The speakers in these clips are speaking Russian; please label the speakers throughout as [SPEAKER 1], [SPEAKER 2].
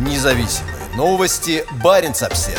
[SPEAKER 1] Независимые новости. Барин обсерва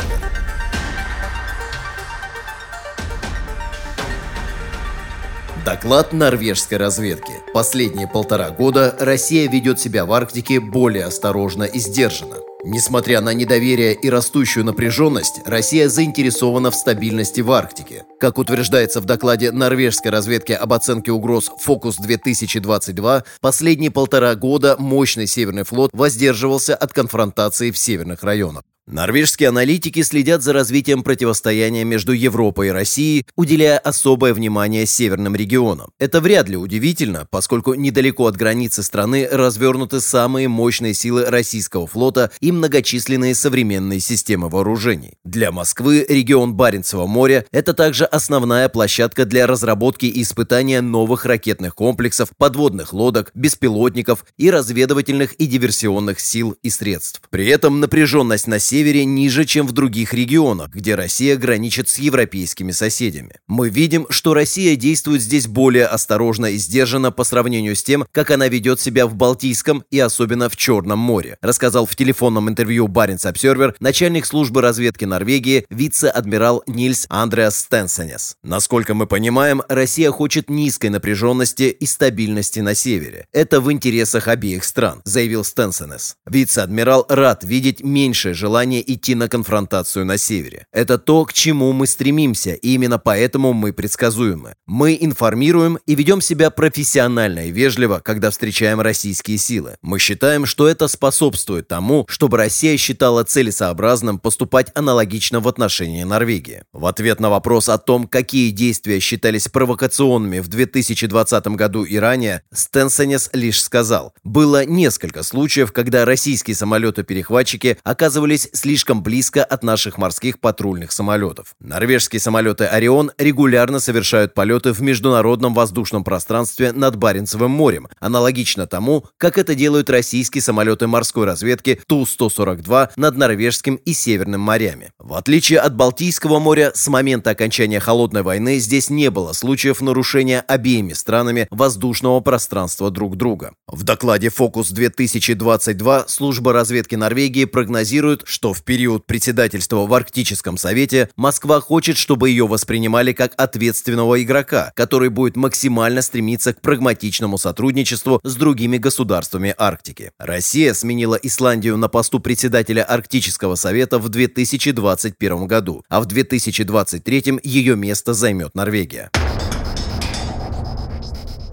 [SPEAKER 1] Доклад норвежской разведки. Последние полтора года Россия ведет себя в Арктике более осторожно и сдержанно. Несмотря на недоверие и растущую напряженность, Россия заинтересована в стабильности в Арктике. Как утверждается в докладе норвежской разведки об оценке угроз «Фокус-2022», последние полтора года мощный Северный флот воздерживался от конфронтации в северных районах. Норвежские аналитики следят за развитием противостояния между Европой и Россией, уделяя особое внимание северным регионам. Это вряд ли удивительно, поскольку недалеко от границы страны развернуты самые мощные силы российского флота и многочисленные современные системы вооружений. Для Москвы регион Баренцева моря – это также основная площадка для разработки и испытания новых ракетных комплексов, подводных лодок, беспилотников и разведывательных и диверсионных сил и средств. При этом напряженность на севере ниже, чем в других регионах, где Россия граничит с европейскими соседями. Мы видим, что Россия действует здесь более осторожно и сдержанно по сравнению с тем, как она ведет себя в Балтийском и особенно в Черном море, рассказал в телефонном интервью Баренц Обсервер начальник службы разведки Норвегии вице-адмирал Нильс Андреас Стенсенес. Насколько мы понимаем, Россия хочет низкой напряженности и стабильности на севере. Это в интересах обеих стран, заявил Стенсенес. Вице-адмирал рад видеть меньшее желание желание идти на конфронтацию на севере. Это то, к чему мы стремимся, и именно поэтому мы предсказуемы. Мы информируем и ведем себя профессионально и вежливо, когда встречаем российские силы. Мы считаем, что это способствует тому, чтобы Россия считала целесообразным поступать аналогично в отношении Норвегии. В ответ на вопрос о том, какие действия считались провокационными в 2020 году и ранее, Стенсенес лишь сказал, было несколько случаев, когда российские самолеты-перехватчики оказывались слишком близко от наших морских патрульных самолетов. Норвежские самолеты «Орион» регулярно совершают полеты в международном воздушном пространстве над Баренцевым морем, аналогично тому, как это делают российские самолеты морской разведки Ту-142 над Норвежским и Северным морями. В отличие от Балтийского моря, с момента окончания Холодной войны здесь не было случаев нарушения обеими странами воздушного пространства друг друга. В докладе «Фокус-2022» служба разведки Норвегии прогнозирует, что в период председательства в Арктическом совете Москва хочет, чтобы ее воспринимали как ответственного игрока, который будет максимально стремиться к прагматичному сотрудничеству с другими государствами Арктики. Россия сменила Исландию на посту председателя Арктического совета в 2021 году, а в 2023 ее место займет Норвегия.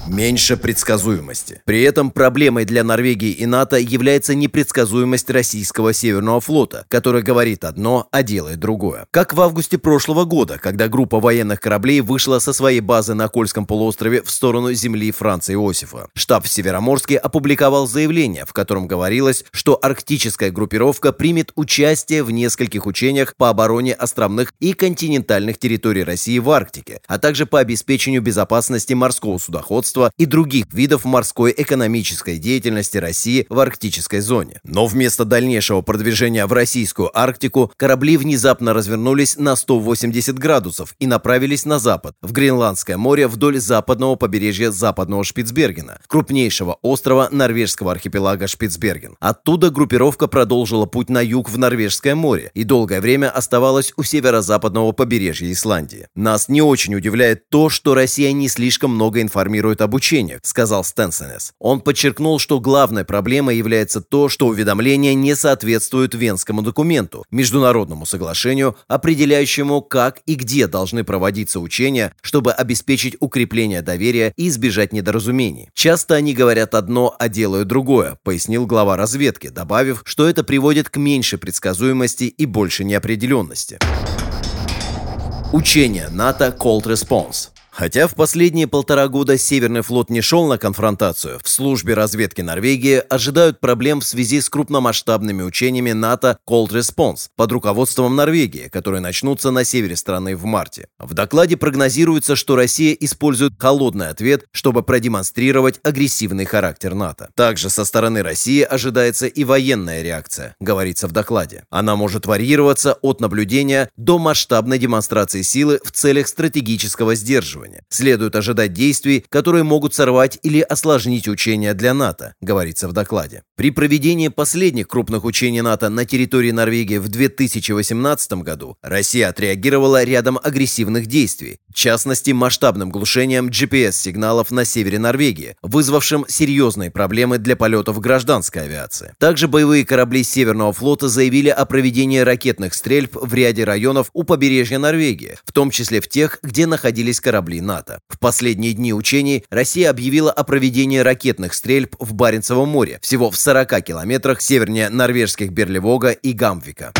[SPEAKER 1] Меньше предсказуемости. При этом проблемой для Норвегии и НАТО является непредсказуемость российского Северного флота, который говорит одно, а делает другое. Как в августе прошлого года, когда группа военных кораблей вышла со своей базы на Кольском полуострове в сторону земли Франца Иосифа. Штаб в Североморске опубликовал заявление, в котором говорилось, что арктическая группировка примет участие в нескольких учениях по обороне островных и континентальных территорий России в Арктике, а также по обеспечению безопасности морского судоходства производства и других видов морской экономической деятельности России в арктической зоне. Но вместо дальнейшего продвижения в российскую Арктику корабли внезапно развернулись на 180 градусов и направились на запад, в Гренландское море вдоль западного побережья западного Шпицбергена, крупнейшего острова норвежского архипелага Шпицберген. Оттуда группировка продолжила путь на юг в Норвежское море и долгое время оставалась у северо-западного побережья Исландии. Нас не очень удивляет то, что Россия не слишком много информирует об обучениях, сказал Стенсенес. Он подчеркнул, что главной проблемой является то, что уведомления не соответствуют Венскому документу, международному соглашению, определяющему, как и где должны проводиться учения, чтобы обеспечить укрепление доверия и избежать недоразумений. Часто они говорят одно, а делают другое, пояснил глава разведки, добавив, что это приводит к меньшей предсказуемости и больше неопределенности. Учение НАТО Cold Response Хотя в последние полтора года Северный флот не шел на конфронтацию, в службе разведки Норвегии ожидают проблем в связи с крупномасштабными учениями НАТО Cold Response под руководством Норвегии, которые начнутся на севере страны в марте. В докладе прогнозируется, что Россия использует холодный ответ, чтобы продемонстрировать агрессивный характер НАТО. Также со стороны России ожидается и военная реакция, говорится в докладе. Она может варьироваться от наблюдения до масштабной демонстрации силы в целях стратегического сдерживания планирования. Следует ожидать действий, которые могут сорвать или осложнить учения для НАТО, говорится в докладе. При проведении последних крупных учений НАТО на территории Норвегии в 2018 году Россия отреагировала рядом агрессивных действий, в частности масштабным глушением GPS-сигналов на севере Норвегии, вызвавшим серьезные проблемы для полетов гражданской авиации. Также боевые корабли Северного флота заявили о проведении ракетных стрельб в ряде районов у побережья Норвегии, в том числе в тех, где находились корабли НАТО. В последние дни учений Россия объявила о проведении ракетных стрельб в Баренцевом море, всего в 40 километрах севернее норвежских Берлевога и Гамвика.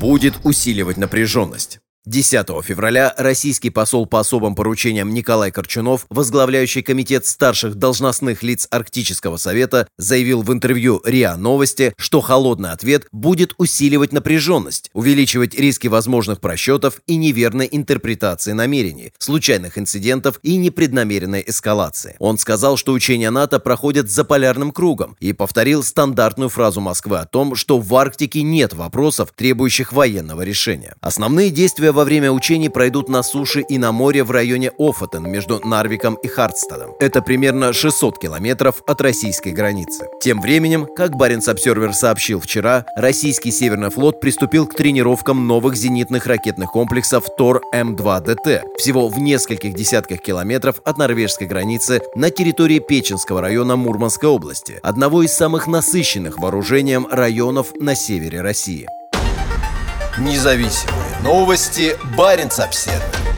[SPEAKER 1] Будет усиливать напряженность. 10 февраля российский посол по особым поручениям Николай Корчунов, возглавляющий комитет старших должностных лиц Арктического совета, заявил в интервью РИА Новости, что холодный ответ будет усиливать напряженность, увеличивать риски возможных просчетов и неверной интерпретации намерений, случайных инцидентов и непреднамеренной эскалации. Он сказал, что учения НАТО проходят за полярным кругом и повторил стандартную фразу Москвы о том, что в Арктике нет вопросов, требующих военного решения. Основные действия во время учений пройдут на суше и на море в районе Офотен между Нарвиком и Хардстадом. Это примерно 600 километров от российской границы. Тем временем, как Баренц Обсервер сообщил вчера, российский Северный флот приступил к тренировкам новых зенитных ракетных комплексов ТОР-М2ДТ всего в нескольких десятках километров от норвежской границы на территории Печенского района Мурманской области, одного из самых насыщенных вооружением районов на севере России.
[SPEAKER 2] Независимые новости. Барин обседный.